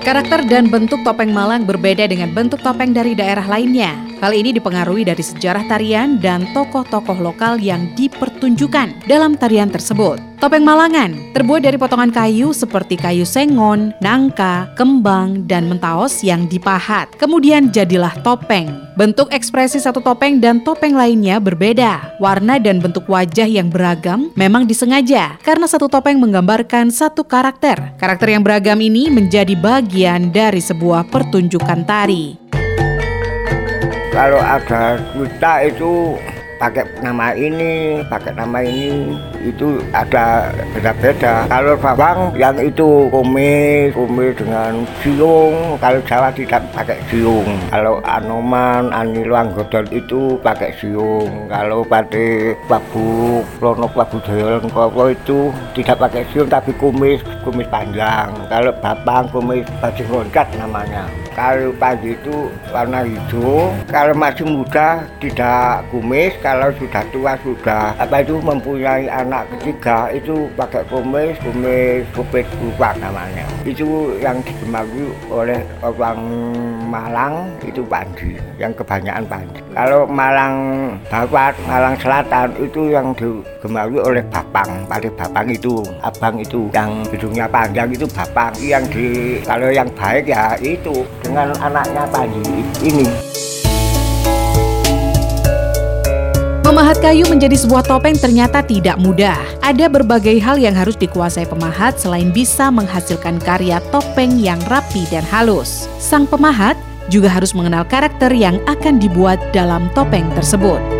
Karakter dan bentuk topeng Malang berbeda dengan bentuk topeng dari daerah lainnya. Hal ini dipengaruhi dari sejarah tarian dan tokoh-tokoh lokal yang dipertunjukkan dalam tarian tersebut. Topeng Malangan terbuat dari potongan kayu seperti kayu sengon, nangka, kembang, dan mentaos yang dipahat. Kemudian jadilah topeng. Bentuk ekspresi satu topeng dan topeng lainnya berbeda. Warna dan bentuk wajah yang beragam memang disengaja karena satu topeng menggambarkan satu karakter. Karakter yang beragam ini menjadi bagian dari sebuah pertunjukan tari. Kalau ada kita itu pakai nama ini, pakai nama ini, itu ada beda-beda. Kalau Bawang yang itu kumis, kumis dengan siung, kalau Jawa tidak pakai siung. Kalau Anoman, Anilo Anggodol itu pakai siung. Kalau pada Babu Lono Babu Jayalengkowo itu tidak pakai siung tapi kumis, kumis panjang. Kalau Bapang kumis baju roncat namanya. Kalau pagi itu warna hijau, kalau masih muda tidak kumis, kalau sudah tua sudah apa itu mempunyai anak ketiga itu pakai kumis kumis kupit lupa namanya. Itu yang digemari oleh orang Malang itu Panji yang kebanyakan Panji kalau Malang Barat Malang Selatan itu yang digemari oleh Bapang pada Bapang itu abang itu yang hidungnya panjang itu Bapang. Yang di kalau yang baik ya itu dengan anaknya Panji ini Memahat kayu menjadi sebuah topeng ternyata tidak mudah. Ada berbagai hal yang harus dikuasai pemahat selain bisa menghasilkan karya topeng yang rapi dan halus. Sang pemahat juga harus mengenal karakter yang akan dibuat dalam topeng tersebut.